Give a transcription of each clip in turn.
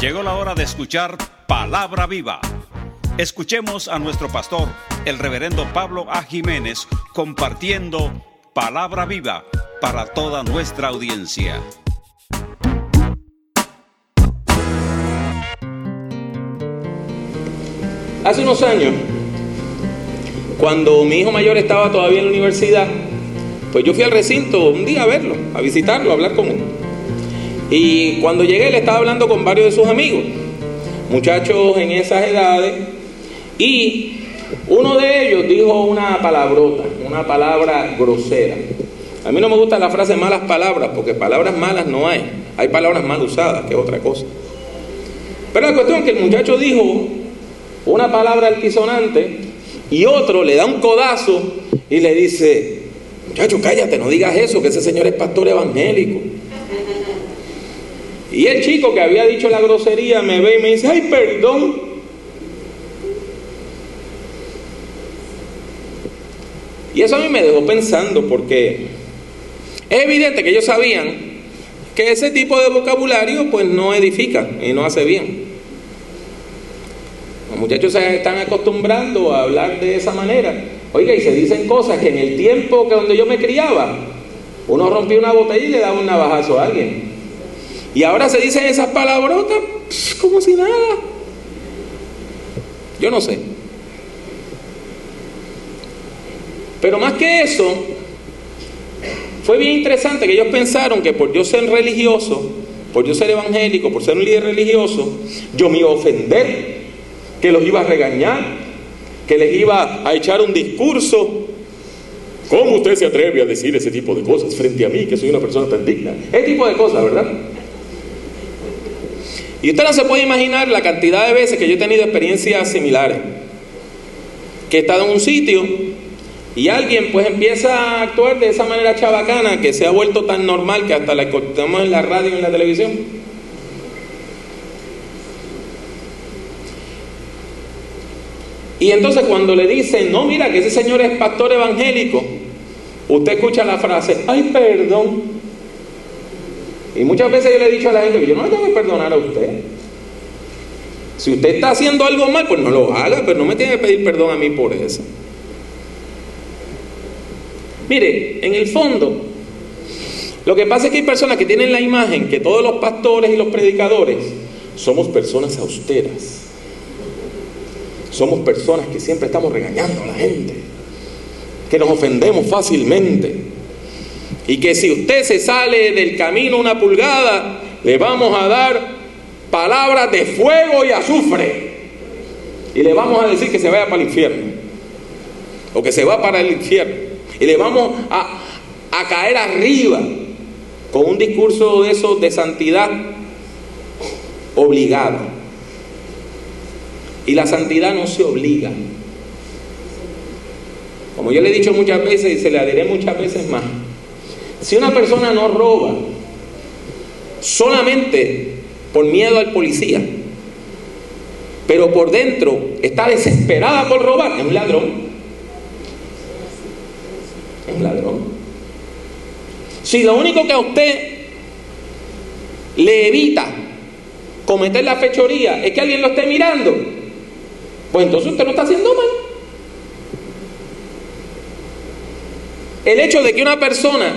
Llegó la hora de escuchar Palabra Viva. Escuchemos a nuestro pastor, el reverendo Pablo A. Jiménez, compartiendo Palabra Viva para toda nuestra audiencia. Hace unos años, cuando mi hijo mayor estaba todavía en la universidad, pues yo fui al recinto un día a verlo, a visitarlo, a hablar con él. Y cuando llegué le estaba hablando con varios de sus amigos, muchachos en esas edades, y uno de ellos dijo una palabrota, una palabra grosera. A mí no me gusta la frase malas palabras, porque palabras malas no hay. Hay palabras mal usadas, que es otra cosa. Pero la cuestión es que el muchacho dijo una palabra altisonante y otro le da un codazo y le dice, muchacho, cállate, no digas eso, que ese señor es pastor evangélico. Y el chico que había dicho la grosería me ve y me dice, ay, perdón. Y eso a mí me dejó pensando porque es evidente que ellos sabían que ese tipo de vocabulario pues no edifica y no hace bien. Los muchachos se están acostumbrando a hablar de esa manera. Oiga, y se dicen cosas que en el tiempo que donde yo me criaba, uno rompía una botella y le daba un navajazo a alguien. Y ahora se dicen esas palabrotas como si nada. Yo no sé. Pero más que eso, fue bien interesante que ellos pensaron que por yo ser religioso, por yo ser evangélico, por ser un líder religioso, yo me iba a ofender, que los iba a regañar, que les iba a echar un discurso. ¿Cómo usted se atreve a decir ese tipo de cosas frente a mí, que soy una persona tan digna? Ese tipo de cosas, ¿verdad? Y usted no se puede imaginar la cantidad de veces que yo he tenido experiencias similares. Que he estado en un sitio y alguien pues empieza a actuar de esa manera chabacana que se ha vuelto tan normal que hasta la escuchamos en la radio y en la televisión. Y entonces cuando le dicen, no, mira que ese señor es pastor evangélico, usted escucha la frase, ay, perdón. Y muchas veces yo le he dicho a la gente que yo no le tengo que perdonar a usted. Si usted está haciendo algo mal, pues no lo haga, pero no me tiene que pedir perdón a mí por eso. Mire, en el fondo, lo que pasa es que hay personas que tienen la imagen que todos los pastores y los predicadores somos personas austeras. Somos personas que siempre estamos regañando a la gente, que nos ofendemos fácilmente. Y que si usted se sale del camino una pulgada, le vamos a dar palabras de fuego y azufre. Y le vamos a decir que se vaya para el infierno. O que se va para el infierno. Y le vamos a, a caer arriba con un discurso de eso de santidad obligada. Y la santidad no se obliga. Como yo le he dicho muchas veces y se le adheré muchas veces más, si una persona no roba solamente por miedo al policía, pero por dentro está desesperada por robar, es un ladrón. Es un ladrón. Si lo único que a usted le evita cometer la fechoría es que alguien lo esté mirando, pues entonces usted lo está haciendo mal. El hecho de que una persona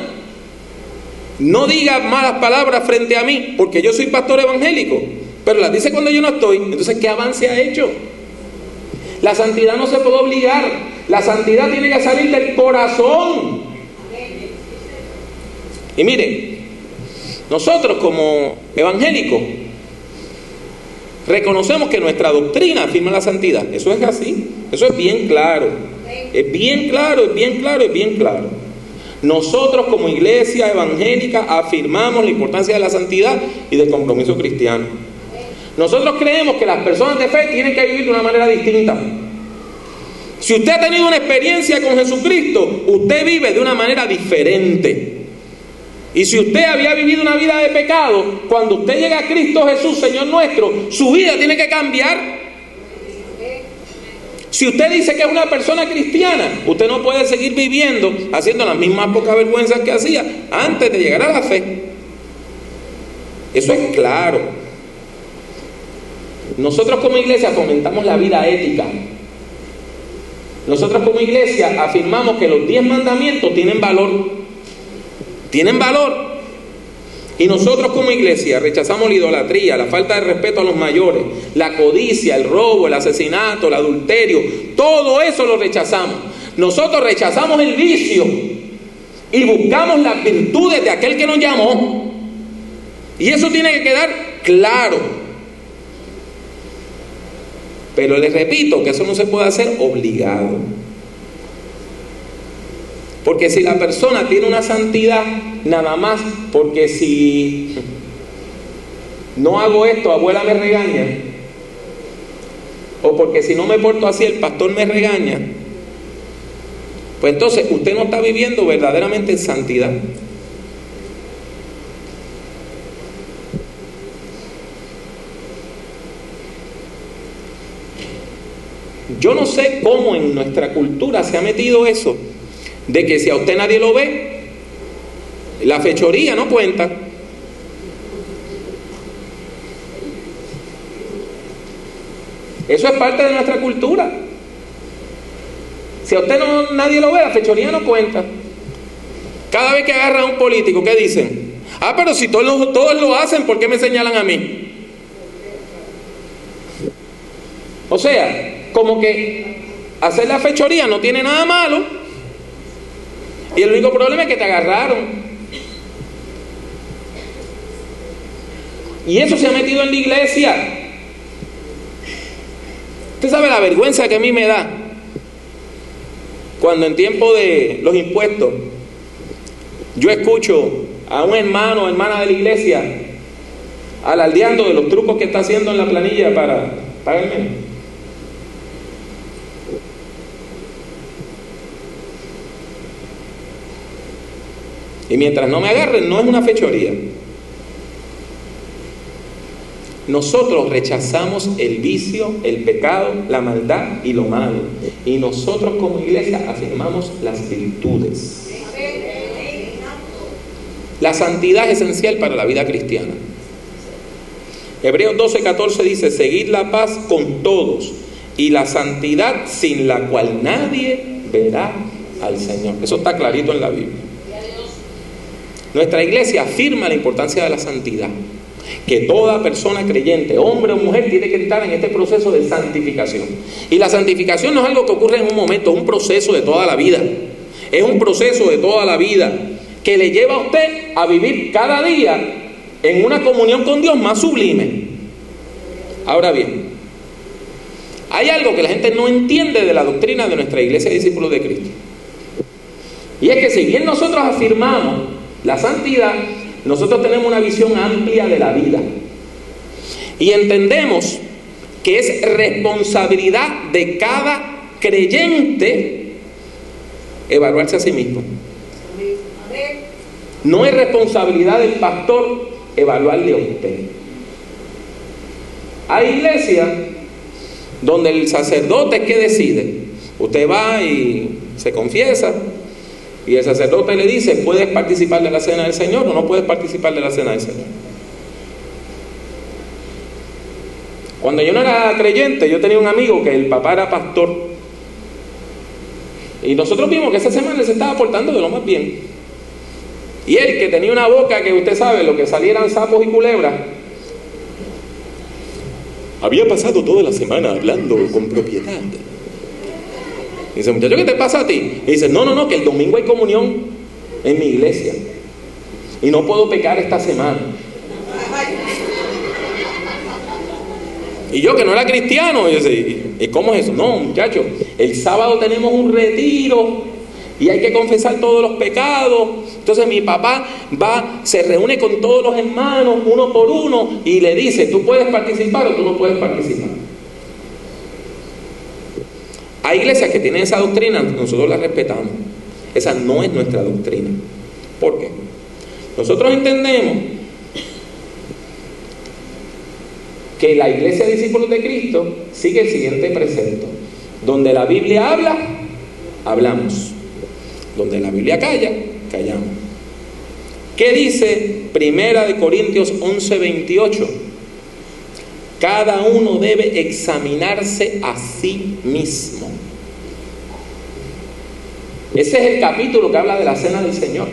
no diga malas palabras frente a mí, porque yo soy pastor evangélico, pero las dice cuando yo no estoy, entonces ¿qué avance ha hecho? La santidad no se puede obligar, la santidad tiene que salir del corazón. Y mire, nosotros como evangélicos reconocemos que nuestra doctrina afirma la santidad. Eso es así, eso es bien claro. Es bien claro, es bien claro, es bien claro. Nosotros como iglesia evangélica afirmamos la importancia de la santidad y del compromiso cristiano. Nosotros creemos que las personas de fe tienen que vivir de una manera distinta. Si usted ha tenido una experiencia con Jesucristo, usted vive de una manera diferente. Y si usted había vivido una vida de pecado, cuando usted llega a Cristo Jesús, Señor nuestro, su vida tiene que cambiar. Si usted dice que es una persona cristiana, usted no puede seguir viviendo haciendo las mismas pocas vergüenzas que hacía antes de llegar a la fe. Eso es claro. Nosotros como iglesia fomentamos la vida ética. Nosotros como iglesia afirmamos que los diez mandamientos tienen valor. Tienen valor. Y nosotros como iglesia rechazamos la idolatría, la falta de respeto a los mayores, la codicia, el robo, el asesinato, el adulterio. Todo eso lo rechazamos. Nosotros rechazamos el vicio y buscamos las virtudes de aquel que nos llamó. Y eso tiene que quedar claro. Pero les repito que eso no se puede hacer obligado. Porque si la persona tiene una santidad, nada más, porque si no hago esto, abuela me regaña, o porque si no me porto así, el pastor me regaña, pues entonces usted no está viviendo verdaderamente en santidad. Yo no sé cómo en nuestra cultura se ha metido eso, de que si a usted nadie lo ve, la fechoría no cuenta. Eso es parte de nuestra cultura. Si a usted no, nadie lo ve, la fechoría no cuenta. Cada vez que agarra a un político, ¿qué dicen? Ah, pero si todos, todos lo hacen, ¿por qué me señalan a mí? O sea, como que hacer la fechoría no tiene nada malo. Y el único problema es que te agarraron. Y eso se ha metido en la iglesia. Usted sabe la vergüenza que a mí me da cuando en tiempo de los impuestos yo escucho a un hermano o hermana de la iglesia alardeando de los trucos que está haciendo en la planilla para pagarme. Y mientras no me agarren, no es una fechoría. Nosotros rechazamos el vicio, el pecado, la maldad y lo malo. Y nosotros como iglesia afirmamos las virtudes. La santidad es esencial para la vida cristiana. Hebreos 12, 14 dice, seguid la paz con todos y la santidad sin la cual nadie verá al Señor. Eso está clarito en la Biblia. Nuestra iglesia afirma la importancia de la santidad que toda persona creyente, hombre o mujer, tiene que estar en este proceso de santificación. Y la santificación no es algo que ocurre en un momento, es un proceso de toda la vida. Es un proceso de toda la vida que le lleva a usted a vivir cada día en una comunión con Dios más sublime. Ahora bien, hay algo que la gente no entiende de la doctrina de nuestra iglesia de discípulos de Cristo. Y es que si bien nosotros afirmamos la santidad, nosotros tenemos una visión amplia de la vida y entendemos que es responsabilidad de cada creyente evaluarse a sí mismo. No es responsabilidad del pastor evaluarle a usted. Hay iglesias donde el sacerdote es que decide. Usted va y se confiesa, y el sacerdote le dice, ¿puedes participar de la cena del Señor o no puedes participar de la cena del Señor? Cuando yo no era creyente, yo tenía un amigo que el papá era pastor. Y nosotros vimos que esa semana se estaba portando de lo más bien. Y él, que tenía una boca que usted sabe, lo que salieran sapos y culebras, había pasado toda la semana hablando con propiedad dice, muchacho, ¿qué te pasa a ti? Y dice, no, no, no, que el domingo hay comunión en mi iglesia. Y no puedo pecar esta semana. Y yo que no era cristiano, y dice, ¿y cómo es eso? No, muchacho, el sábado tenemos un retiro y hay que confesar todos los pecados. Entonces mi papá va, se reúne con todos los hermanos, uno por uno, y le dice, tú puedes participar o tú no puedes participar. Hay iglesias que tienen esa doctrina, nosotros la respetamos. Esa no es nuestra doctrina. ¿Por qué? Nosotros entendemos que la iglesia de discípulos de Cristo sigue el siguiente precepto. Donde la Biblia habla, hablamos. Donde la Biblia calla, callamos. ¿Qué dice Primera de Corintios 11, 28? Cada uno debe examinarse a sí mismo. Ese es el capítulo que habla de la cena del Señor.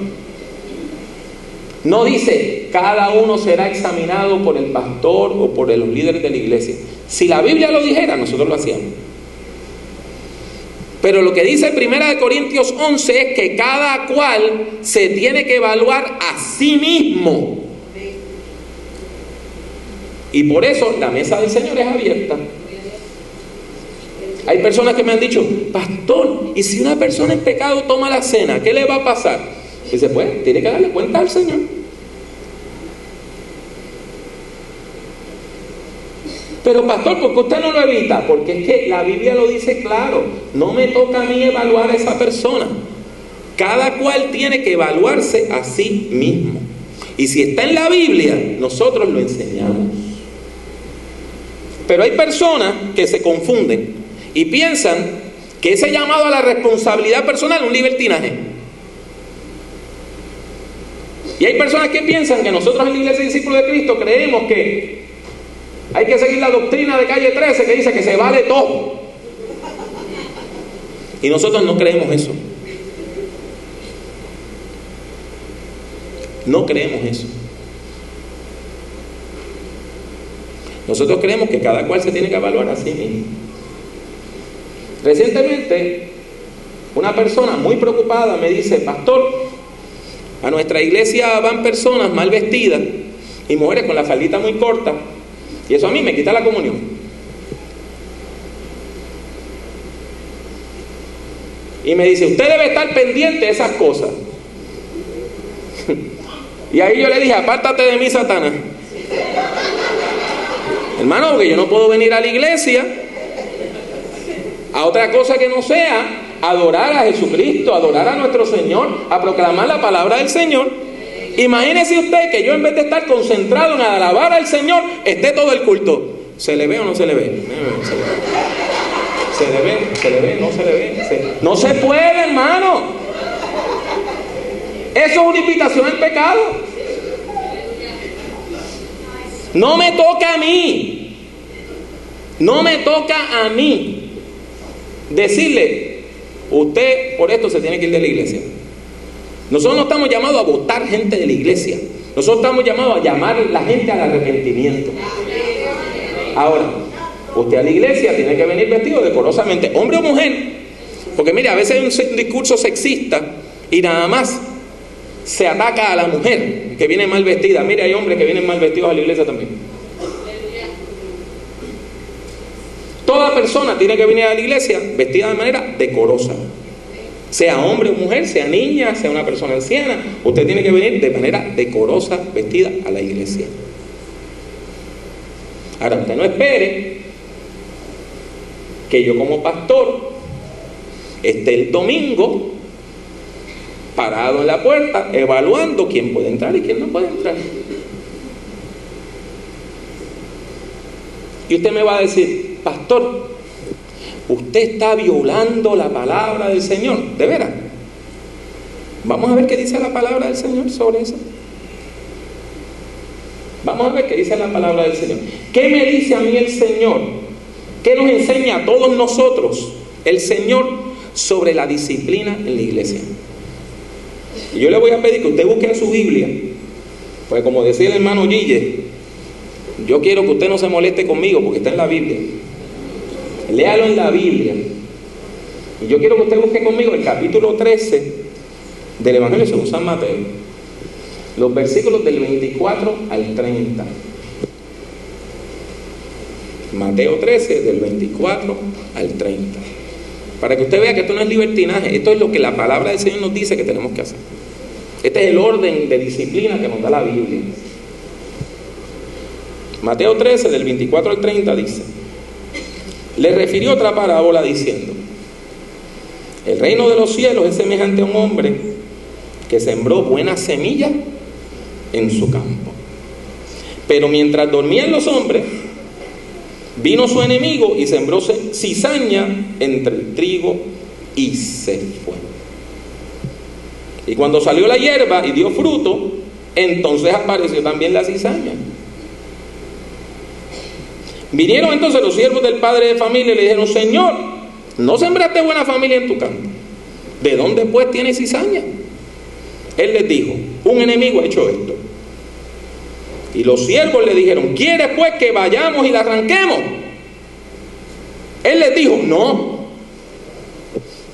No dice, cada uno será examinado por el pastor o por los líderes de la iglesia. Si la Biblia lo dijera, nosotros lo hacíamos. Pero lo que dice 1 Corintios 11 es que cada cual se tiene que evaluar a sí mismo. Y por eso la mesa del Señor es abierta. Hay personas que me han dicho, pastor, ¿y si una persona en pecado toma la cena, qué le va a pasar? Dice, pues, tiene que darle cuenta al Señor. Pero pastor, ¿por qué usted no lo evita? Porque es que la Biblia lo dice claro. No me toca a mí evaluar a esa persona. Cada cual tiene que evaluarse a sí mismo. Y si está en la Biblia, nosotros lo enseñamos. Pero hay personas que se confunden y piensan que ese llamado a la responsabilidad personal es un libertinaje. Y hay personas que piensan que nosotros en la iglesia de discípulos de Cristo creemos que hay que seguir la doctrina de calle 13 que dice que se vale todo. Y nosotros no creemos eso. No creemos eso. Nosotros creemos que cada cual se tiene que evaluar a sí mismo. Recientemente, una persona muy preocupada me dice, pastor, a nuestra iglesia van personas mal vestidas y mujeres con la faldita muy corta y eso a mí me quita la comunión. Y me dice, usted debe estar pendiente de esas cosas. y ahí yo le dije, apártate de mí, Satanás. Hermano, porque yo no puedo venir a la iglesia a otra cosa que no sea adorar a Jesucristo, adorar a nuestro Señor, a proclamar la palabra del Señor. Imagínese usted que yo en vez de estar concentrado en alabar al Señor, esté todo el culto. ¿Se le ve o no se le ve? Se le ve, se le ve, no se le ve. No se puede, hermano. Eso es una invitación al pecado. No me toca a mí. No me toca a mí decirle, usted por esto se tiene que ir de la iglesia. Nosotros no estamos llamados a votar gente de la iglesia. Nosotros estamos llamados a llamar a la gente al arrepentimiento. Ahora, usted a la iglesia tiene que venir vestido decorosamente, hombre o mujer. Porque mire, a veces hay un discurso sexista y nada más se ataca a la mujer que viene mal vestida. Mire, hay hombres que vienen mal vestidos a la iglesia también. Toda persona tiene que venir a la iglesia vestida de manera decorosa sea hombre o mujer, sea niña, sea una persona anciana, usted tiene que venir de manera decorosa, vestida a la iglesia. Ahora, usted no espere que yo como pastor esté el domingo parado en la puerta evaluando quién puede entrar y quién no puede entrar. Y usted me va a decir, pastor, usted está violando la palabra del Señor, de veras. Vamos a ver qué dice la palabra del Señor sobre eso. Vamos a ver qué dice la palabra del Señor. ¿Qué me dice a mí el Señor? ¿Qué nos enseña a todos nosotros el Señor sobre la disciplina en la iglesia? Y yo le voy a pedir que usted busque en su Biblia, pues como decía el hermano Gille, yo quiero que usted no se moleste conmigo porque está en la Biblia. Léalo en la Biblia. Y yo quiero que usted busque conmigo el capítulo 13 del Evangelio según San Mateo. Los versículos del 24 al 30. Mateo 13, del 24 al 30. Para que usted vea que esto no es libertinaje, esto es lo que la palabra del Señor nos dice que tenemos que hacer. Este es el orden de disciplina que nos da la Biblia. Mateo 13, del 24 al 30 dice, le refirió otra parábola diciendo, el reino de los cielos es semejante a un hombre que sembró buena semilla en su campo. Pero mientras dormían los hombres, vino su enemigo y sembró cizaña entre el trigo y se fue. Y cuando salió la hierba y dio fruto, entonces apareció también la cizaña. Vinieron entonces los siervos del padre de familia y le dijeron, Señor, no sembraste buena familia en tu campo. ¿De dónde pues tienes cizaña? Él les dijo, un enemigo ha hecho esto. Y los siervos le dijeron, ¿quieres pues que vayamos y la arranquemos? Él les dijo, no,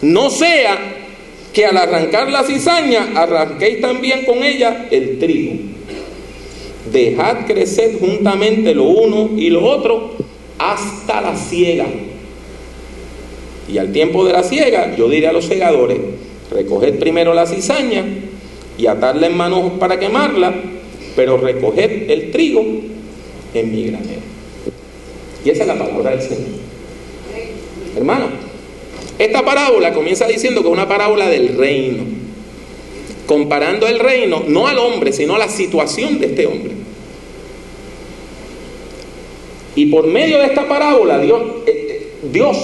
no sea que al arrancar la cizaña arranquéis también con ella el trigo. Dejad crecer juntamente lo uno y lo otro hasta la siega. Y al tiempo de la siega, yo diré a los segadores, recoged primero la cizaña y atarla en manos para quemarla, pero recoged el trigo en mi granero. Y esa es la palabra del Señor. Hermano, esta parábola comienza diciendo que es una parábola del reino, comparando el reino no al hombre, sino a la situación de este hombre. Y por medio de esta parábola Dios, eh, eh, Dios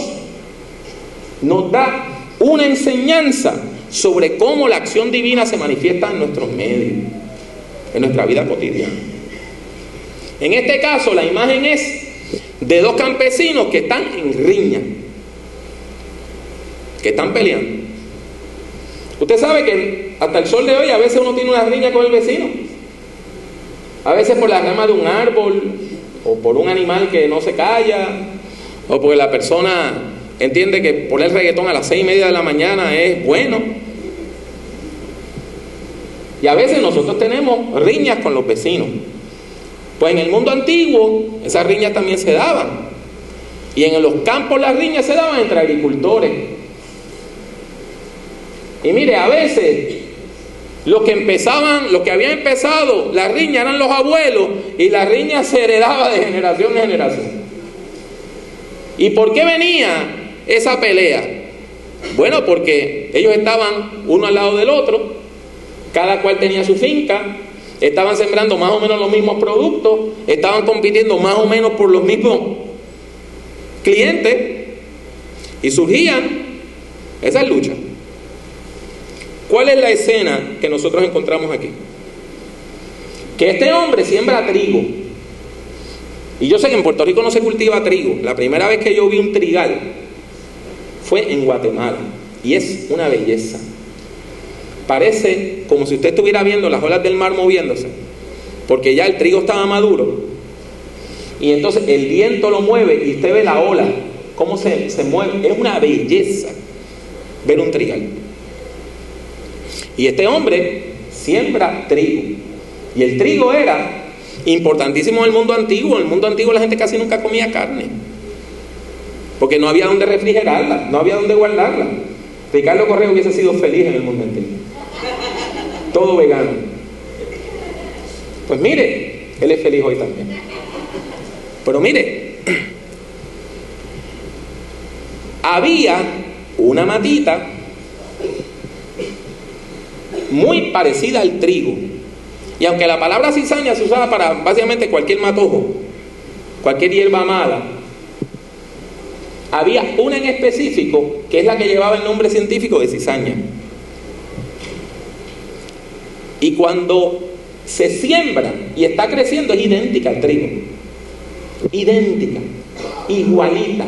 nos da una enseñanza sobre cómo la acción divina se manifiesta en nuestros medios, en nuestra vida cotidiana. En este caso, la imagen es de dos campesinos que están en riña, que están peleando. Usted sabe que hasta el sol de hoy a veces uno tiene una riña con el vecino. A veces por la rama de un árbol, o por un animal que no se calla, o porque la persona entiende que poner reggaetón a las seis y media de la mañana es bueno. Y a veces nosotros tenemos riñas con los vecinos. Pues en el mundo antiguo esas riñas también se daban. Y en los campos las riñas se daban entre agricultores. Y mire, a veces los que empezaban, los que habían empezado la riña eran los abuelos y la riña se heredaba de generación en generación. ¿Y por qué venía esa pelea? Bueno, porque ellos estaban uno al lado del otro, cada cual tenía su finca, estaban sembrando más o menos los mismos productos, estaban compitiendo más o menos por los mismos clientes y surgían esas luchas. ¿Cuál es la escena que nosotros encontramos aquí? Que este hombre siembra trigo. Y yo sé que en Puerto Rico no se cultiva trigo. La primera vez que yo vi un trigal fue en Guatemala. Y es una belleza. Parece como si usted estuviera viendo las olas del mar moviéndose. Porque ya el trigo estaba maduro. Y entonces el viento lo mueve y usted ve la ola, cómo se, se mueve. Es una belleza ver un trigal. Y este hombre siembra trigo. Y el trigo era importantísimo en el mundo antiguo. En el mundo antiguo la gente casi nunca comía carne. Porque no había donde refrigerarla, no había donde guardarla. Ricardo Correa hubiese sido feliz en el mundo antiguo. Todo vegano. Pues mire, él es feliz hoy también. Pero mire, había una matita muy parecida al trigo. Y aunque la palabra cizaña se usaba para básicamente cualquier matojo, cualquier hierba mala, había una en específico que es la que llevaba el nombre científico de cizaña. Y cuando se siembra y está creciendo es idéntica al trigo. Idéntica, igualita,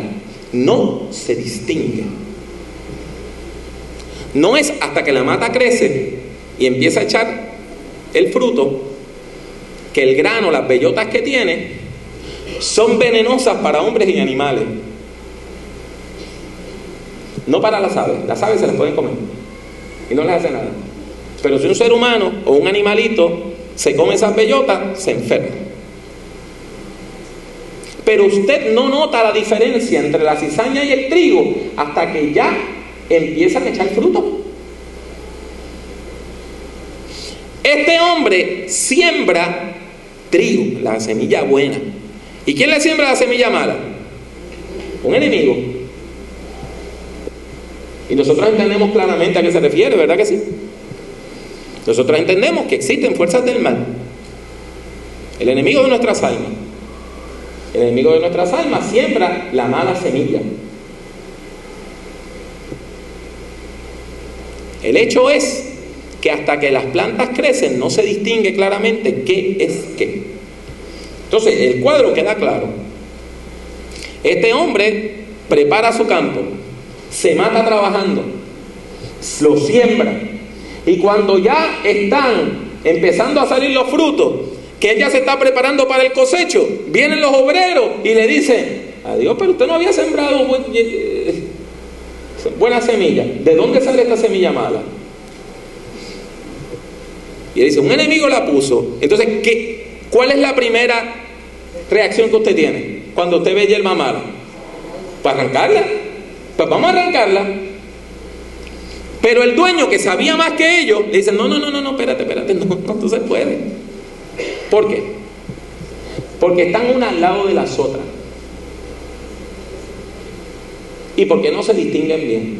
no se distingue. No es hasta que la mata crece y empieza a echar el fruto, que el grano, las bellotas que tiene, son venenosas para hombres y animales. No para las aves, las aves se las pueden comer y no les hace nada. Pero si un ser humano o un animalito se come esas bellotas, se enferma. Pero usted no nota la diferencia entre la cizaña y el trigo hasta que ya empiezan a echar fruto. Este hombre siembra trigo, la semilla buena. ¿Y quién le siembra la semilla mala? Un enemigo. Y nosotros entendemos claramente a qué se refiere, ¿verdad que sí? Nosotros entendemos que existen fuerzas del mal. El enemigo de nuestras almas. El enemigo de nuestras almas siembra la mala semilla. El hecho es que hasta que las plantas crecen no se distingue claramente qué es qué. Entonces, el cuadro queda claro. Este hombre prepara su campo, se mata trabajando, lo siembra. Y cuando ya están empezando a salir los frutos, que ella se está preparando para el cosecho, vienen los obreros y le dicen, adiós, pero usted no había sembrado buena semilla. ¿De dónde sale esta semilla mala? Y él dice, un enemigo la puso. Entonces, ¿qué, ¿cuál es la primera reacción que usted tiene cuando usted ve hierba mala? ¿Para arrancarla? Pues vamos a arrancarla. Pero el dueño que sabía más que ellos, le dice, no, no, no, no, no, espérate, espérate, no, no, se puede. ¿Por qué? Porque están una al lado de las otras. Y porque no se distinguen bien.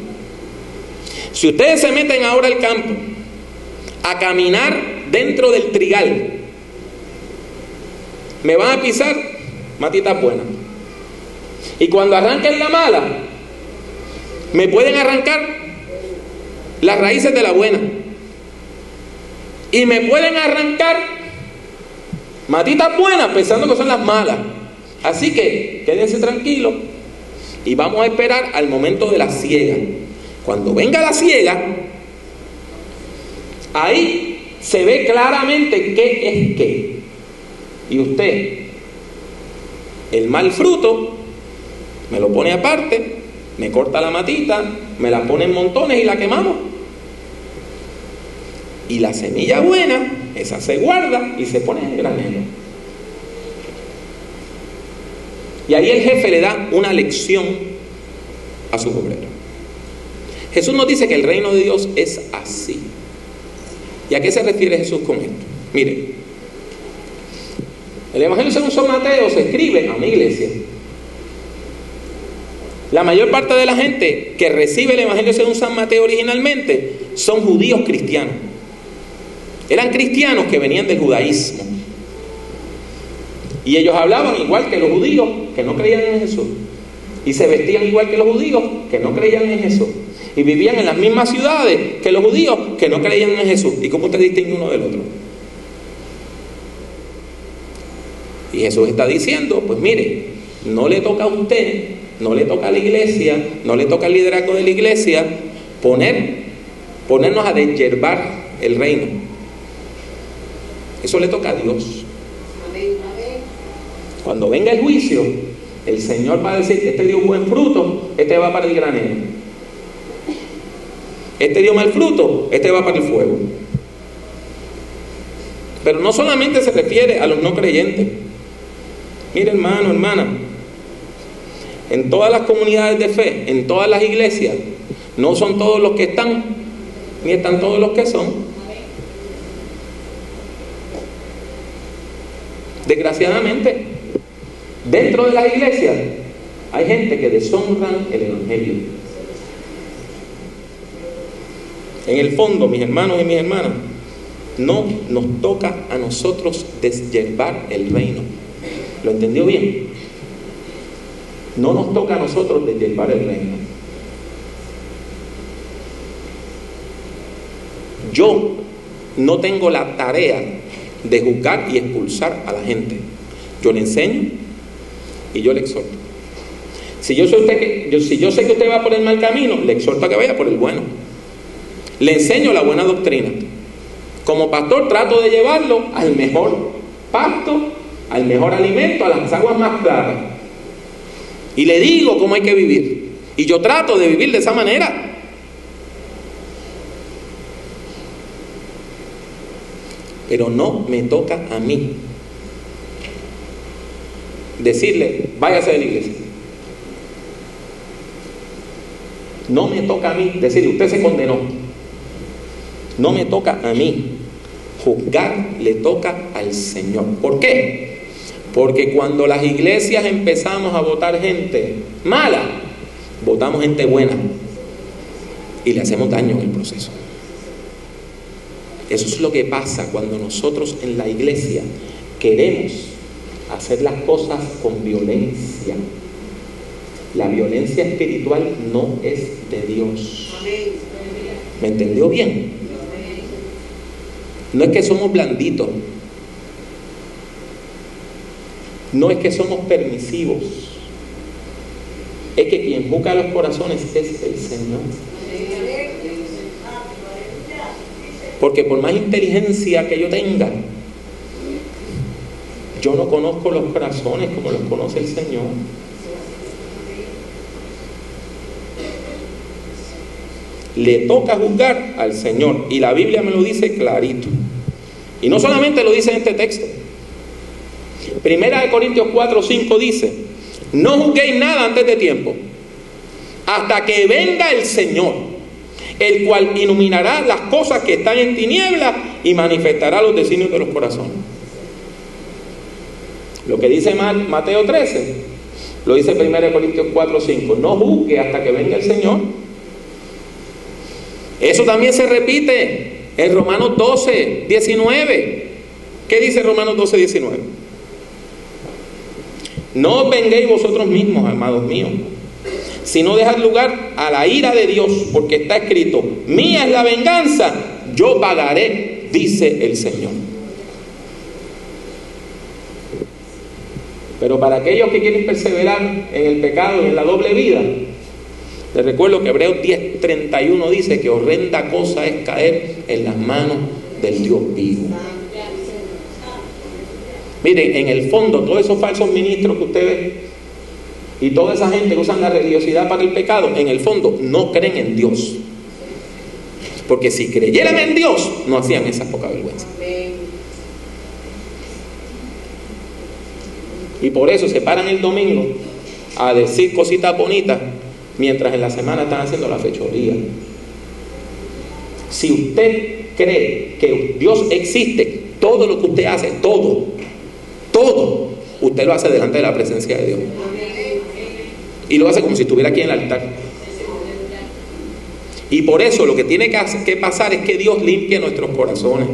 Si ustedes se meten ahora al campo a caminar dentro del trigal, me van a pisar matitas buenas. Y cuando arranquen la mala, me pueden arrancar las raíces de la buena. Y me pueden arrancar matitas buenas pensando que son las malas. Así que quédense tranquilos y vamos a esperar al momento de la ciega. Cuando venga la ciega, ahí se ve claramente qué es qué. Y usted, el mal fruto, me lo pone aparte, me corta la matita, me la pone en montones y la quemamos. Y la semilla buena, esa se guarda y se pone en granero. Y ahí el jefe le da una lección a su obrero. Jesús nos dice que el reino de Dios es así. ¿Y a qué se refiere Jesús con esto? Mire, el Evangelio según San Mateo se escribe a mi iglesia. La mayor parte de la gente que recibe el Evangelio según San Mateo originalmente son judíos cristianos. Eran cristianos que venían del judaísmo. Y ellos hablaban igual que los judíos que no creían en Jesús. Y se vestían igual que los judíos que no creían en Jesús. Y vivían en las mismas ciudades que los judíos que no creían en Jesús. ¿Y cómo usted distingue uno del otro? Y Jesús está diciendo, pues mire, no le toca a usted, no le toca a la iglesia, no le toca al liderazgo de la iglesia poner, ponernos a deshiervar el reino. Eso le toca a Dios. Cuando venga el juicio, el Señor va a decir, este dio buen fruto, este va para el granero. Este dio mal fruto, este va para el fuego. Pero no solamente se refiere a los no creyentes. Mire hermano, hermana, en todas las comunidades de fe, en todas las iglesias, no son todos los que están, ni están todos los que son. Desgraciadamente, dentro de las iglesias hay gente que deshonran el Evangelio. En el fondo, mis hermanos y mis hermanas, no nos toca a nosotros deshiervar el reino. ¿Lo entendió bien? No nos toca a nosotros deshiervar el reino. Yo no tengo la tarea de juzgar y expulsar a la gente. Yo le enseño y yo le exhorto. Si yo, usted que, si yo sé que usted va por el mal camino, le exhorto a que vaya por el bueno. Le enseño la buena doctrina. Como pastor trato de llevarlo al mejor pasto, al mejor alimento, a las aguas más claras. Y le digo cómo hay que vivir. Y yo trato de vivir de esa manera. Pero no me toca a mí decirle, váyase de la iglesia. No me toca a mí decirle, usted se condenó. No me toca a mí. Juzgar le toca al Señor. ¿Por qué? Porque cuando las iglesias empezamos a votar gente mala, votamos gente buena y le hacemos daño en el proceso. Eso es lo que pasa cuando nosotros en la iglesia queremos hacer las cosas con violencia. La violencia espiritual no es de Dios. ¿Me entendió bien? No es que somos blanditos. No es que somos permisivos. es que quien juzga los corazones es el Señor. Porque por más inteligencia que yo tenga, yo no conozco los corazones como los conoce el Señor. Le toca juzgar al Señor. Y la Biblia me lo dice clarito. Y no solamente lo dice en este texto. Primera de Corintios 4, 5 dice, no juzguéis nada antes de tiempo, hasta que venga el Señor, el cual iluminará las cosas que están en tinieblas y manifestará los designios de los corazones. Lo que dice Mateo 13, lo dice 1 Corintios 4, 5, no juzgue hasta que venga el Señor. Eso también se repite en Romanos 12, 19. ¿Qué dice Romanos 12, 19? No os venguéis vosotros mismos, amados míos, sino dejad lugar a la ira de Dios, porque está escrito, mía es la venganza, yo pagaré, dice el Señor. Pero para aquellos que quieren perseverar en el pecado y en la doble vida, les recuerdo que Hebreos 10:31 dice que horrenda cosa es caer en las manos del Dios vivo. Miren, en el fondo, todos esos falsos ministros que ustedes y toda esa gente que usan la religiosidad para el pecado, en el fondo no creen en Dios. Porque si creyeran en Dios, no hacían esa poca vergüenza. Y por eso se paran el domingo a decir cositas bonitas, mientras en la semana están haciendo la fechoría. Si usted cree que Dios existe, todo lo que usted hace, todo, todo, usted lo hace delante de la presencia de Dios. Y lo hace como si estuviera aquí en el altar. Y por eso lo que tiene que pasar es que Dios limpie nuestros corazones.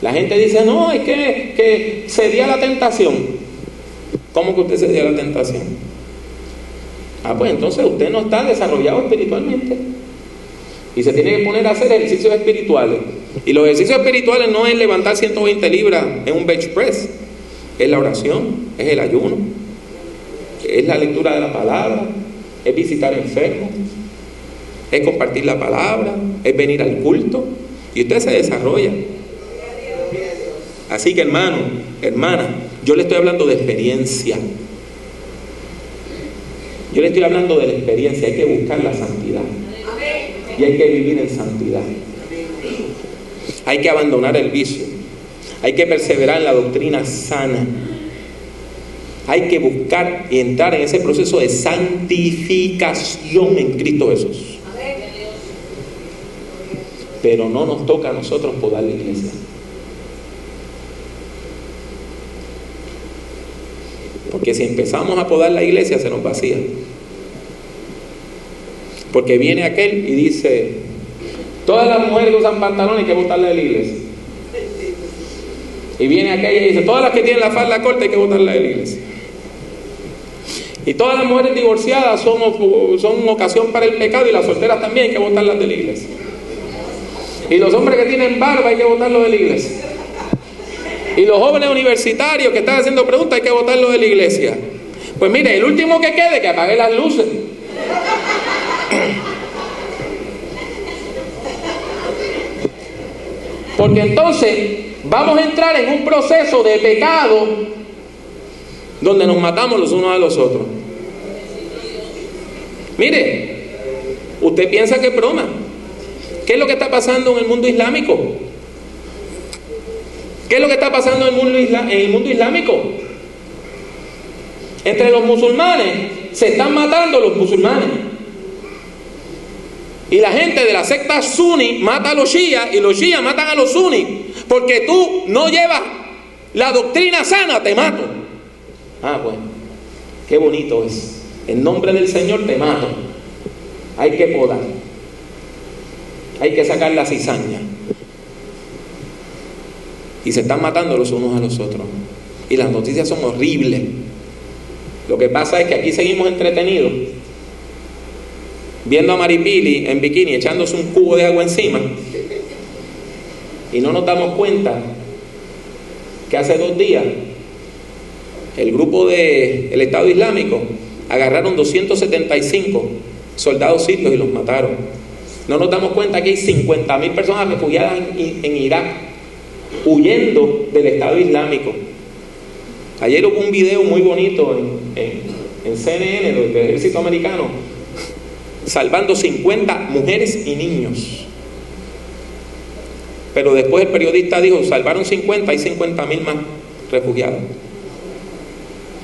La gente dice, no, es que, que cedía la tentación. ¿Cómo que usted cedía la tentación? Ah, pues entonces usted no está desarrollado espiritualmente. Y se tiene que poner a hacer ejercicios espirituales. Y los ejercicios espirituales no es levantar 120 libras en un bench press, es la oración, es el ayuno, es la lectura de la palabra, es visitar enfermos, es compartir la palabra, es venir al culto. Y usted se desarrolla. Así que hermano, hermana, yo le estoy hablando de experiencia. Yo le estoy hablando de la experiencia, hay que buscar la santidad. Y hay que vivir en santidad. Hay que abandonar el vicio. Hay que perseverar en la doctrina sana. Hay que buscar y entrar en ese proceso de santificación en Cristo Jesús. Pero no nos toca a nosotros podar la iglesia. Porque si empezamos a podar la iglesia se nos vacía. Porque viene aquel y dice, todas las mujeres que usan pantalones hay que botarlas de la iglesia. Y viene aquella y dice, todas las que tienen la falda corta hay que botarlas de la iglesia. Y todas las mujeres divorciadas son, son ocasión para el pecado y las solteras también hay que botarlas de la iglesia. Y los hombres que tienen barba hay que botarlos de la iglesia. Y los jóvenes universitarios que están haciendo preguntas hay que votarlo de la iglesia. Pues mire, el último que quede, que apague las luces. Porque entonces vamos a entrar en un proceso de pecado donde nos matamos los unos a los otros. Mire, usted piensa que es broma. ¿Qué es lo que está pasando en el mundo islámico? ¿Qué es lo que está pasando en el mundo, islámico? Entre los musulmanes se están matando los musulmanes. Y la gente de la secta sunni mata a los shias y los shias matan a los sunnis. Porque tú no llevas la doctrina sana, te mato. Ah, bueno, qué bonito es. En nombre del Señor te mato. Hay que podar. Hay que sacar la cizaña y se están matando los unos a los otros. Y las noticias son horribles. Lo que pasa es que aquí seguimos entretenidos, viendo a Maripili en bikini echándose un cubo de agua encima, y no nos damos cuenta que hace dos días el grupo del el Estado Islámico agarraron 275 soldados sirios y los mataron. No nos damos cuenta que hay 50.000 personas refugiadas en, Irak, huyendo del Estado Islámico. Ayer hubo un video muy bonito en, CNN del ejército americano, salvando 50 mujeres y niños. Pero después el periodista dijo, salvaron 50, hay 50 mil más refugiados.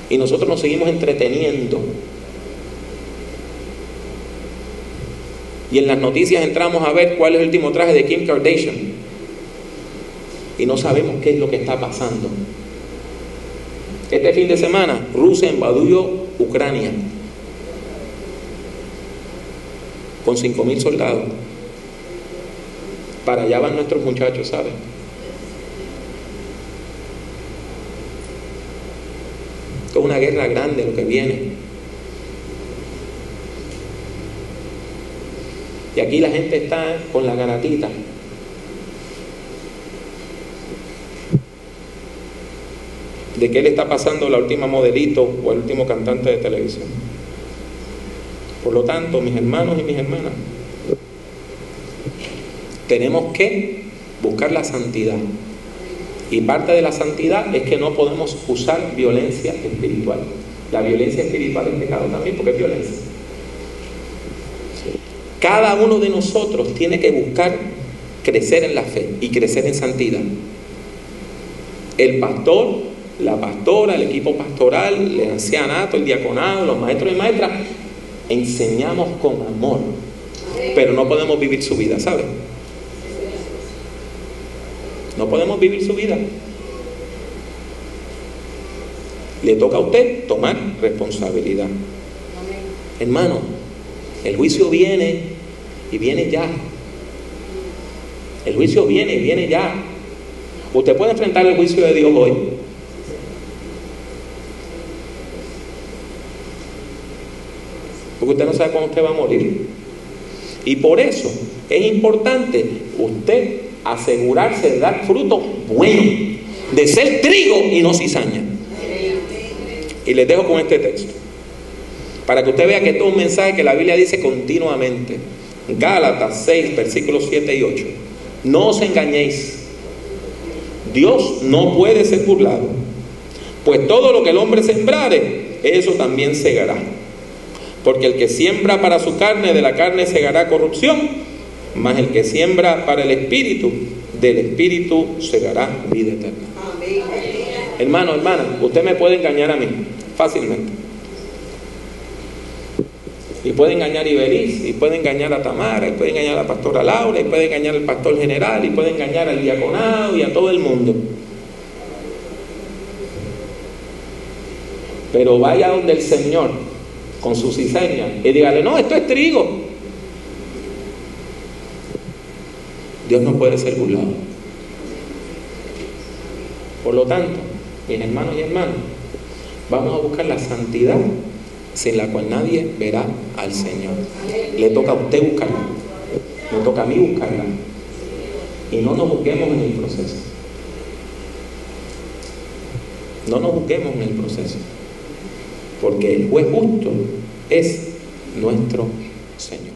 Y nosotros nos seguimos entreteniendo. Y en las noticias entramos a ver cuál es el último traje de Kim Kardashian. Y no sabemos qué es lo que está pasando. Este fin de semana Rusia invadió Ucrania con 5.000 soldados. Para allá van nuestros muchachos, ¿saben? es una guerra grande lo que viene. Y aquí la gente está con la garatita. de qué le está pasando la última modelito o el último cantante de televisión. Por lo tanto, mis hermanos y mis hermanas, tenemos que buscar la santidad. Y parte de la santidad es que no podemos usar violencia espiritual. La violencia espiritual es pecado también porque es violencia. Cada uno de nosotros tiene que buscar crecer en la fe y crecer en santidad. El pastor, la pastora, el equipo pastoral, el ancianato, el diaconado, los maestros y maestras, enseñamos con amor, pero no podemos vivir su vida, ¿saben? No podemos vivir su vida. Le toca a usted tomar responsabilidad. Hermano, el juicio viene y viene ya. El juicio viene y viene ya. Usted puede enfrentar el juicio de Dios hoy. Porque usted no sabe cuándo usted va a morir. Y por eso es importante usted asegurarse de dar fruto bueno, de ser trigo y no cizaña. Y les dejo con este texto, para que usted vea que esto es un mensaje que la Biblia dice continuamente. Gálatas 6, versículos 7 y 8. No os engañéis. Dios no puede ser burlado. Pues todo lo que el hombre sembrare, eso también segará. Porque el que siembra para su carne, de la carne segará corrupción mas el que siembra para el Espíritu, del Espíritu segará vida eterna. Hermano, hermana, usted me puede engañar a mí fácilmente. Y puede engañar a Iberiz, y puede engañar a Tamara, y puede engañar a la pastora Laura, y puede engañar al pastor general, y puede engañar al diaconado y a todo el mundo. Pero vaya donde el Señor con su cizaña y dígale, no, esto es trigo. Dios no puede ser burlado. Por lo tanto, mis hermanos y hermanas, vamos a buscar la santidad sin la cual nadie verá al Señor. Le toca a usted buscarla, me toca a mí buscarla. Y no nos busquemos en el proceso. No nos busquemos en el proceso. Porque el juez justo es nuestro Señor.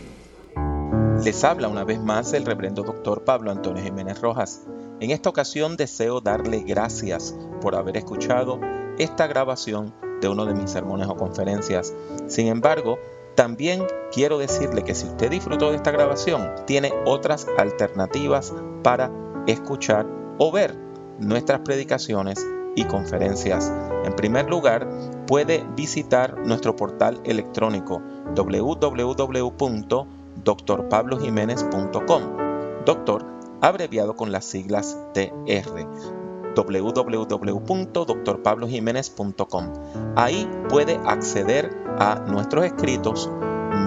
Les habla una vez más el reverendo doctor Pablo Antonio Jiménez Rojas. En esta ocasión deseo darle gracias por haber escuchado esta grabación de uno de mis sermones o conferencias. Sin embargo, también quiero decirle que si usted disfrutó de esta grabación, tiene otras alternativas para escuchar o ver nuestras predicaciones y conferencias. En primer lugar, puede visitar nuestro portal electrónico www drpablojiménez.com. Doctor, abreviado con las siglas TR www.drpablojiménez.com. Ahí puede acceder a nuestros escritos,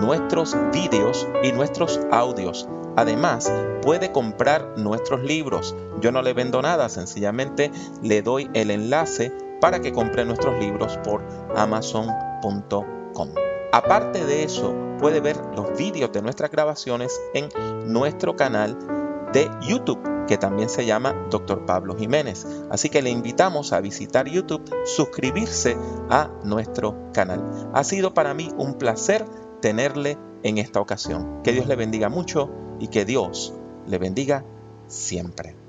nuestros vídeos y nuestros audios. Además, puede comprar nuestros libros. Yo no le vendo nada, sencillamente le doy el enlace para que compre nuestros libros por amazon.com. Aparte de eso, puede ver los vídeos de nuestras grabaciones en nuestro canal de YouTube que también se llama Dr. Pablo Jiménez. Así que le invitamos a visitar YouTube, suscribirse a nuestro canal. Ha sido para mí un placer tenerle en esta ocasión. Que Dios le bendiga mucho y que Dios le bendiga siempre.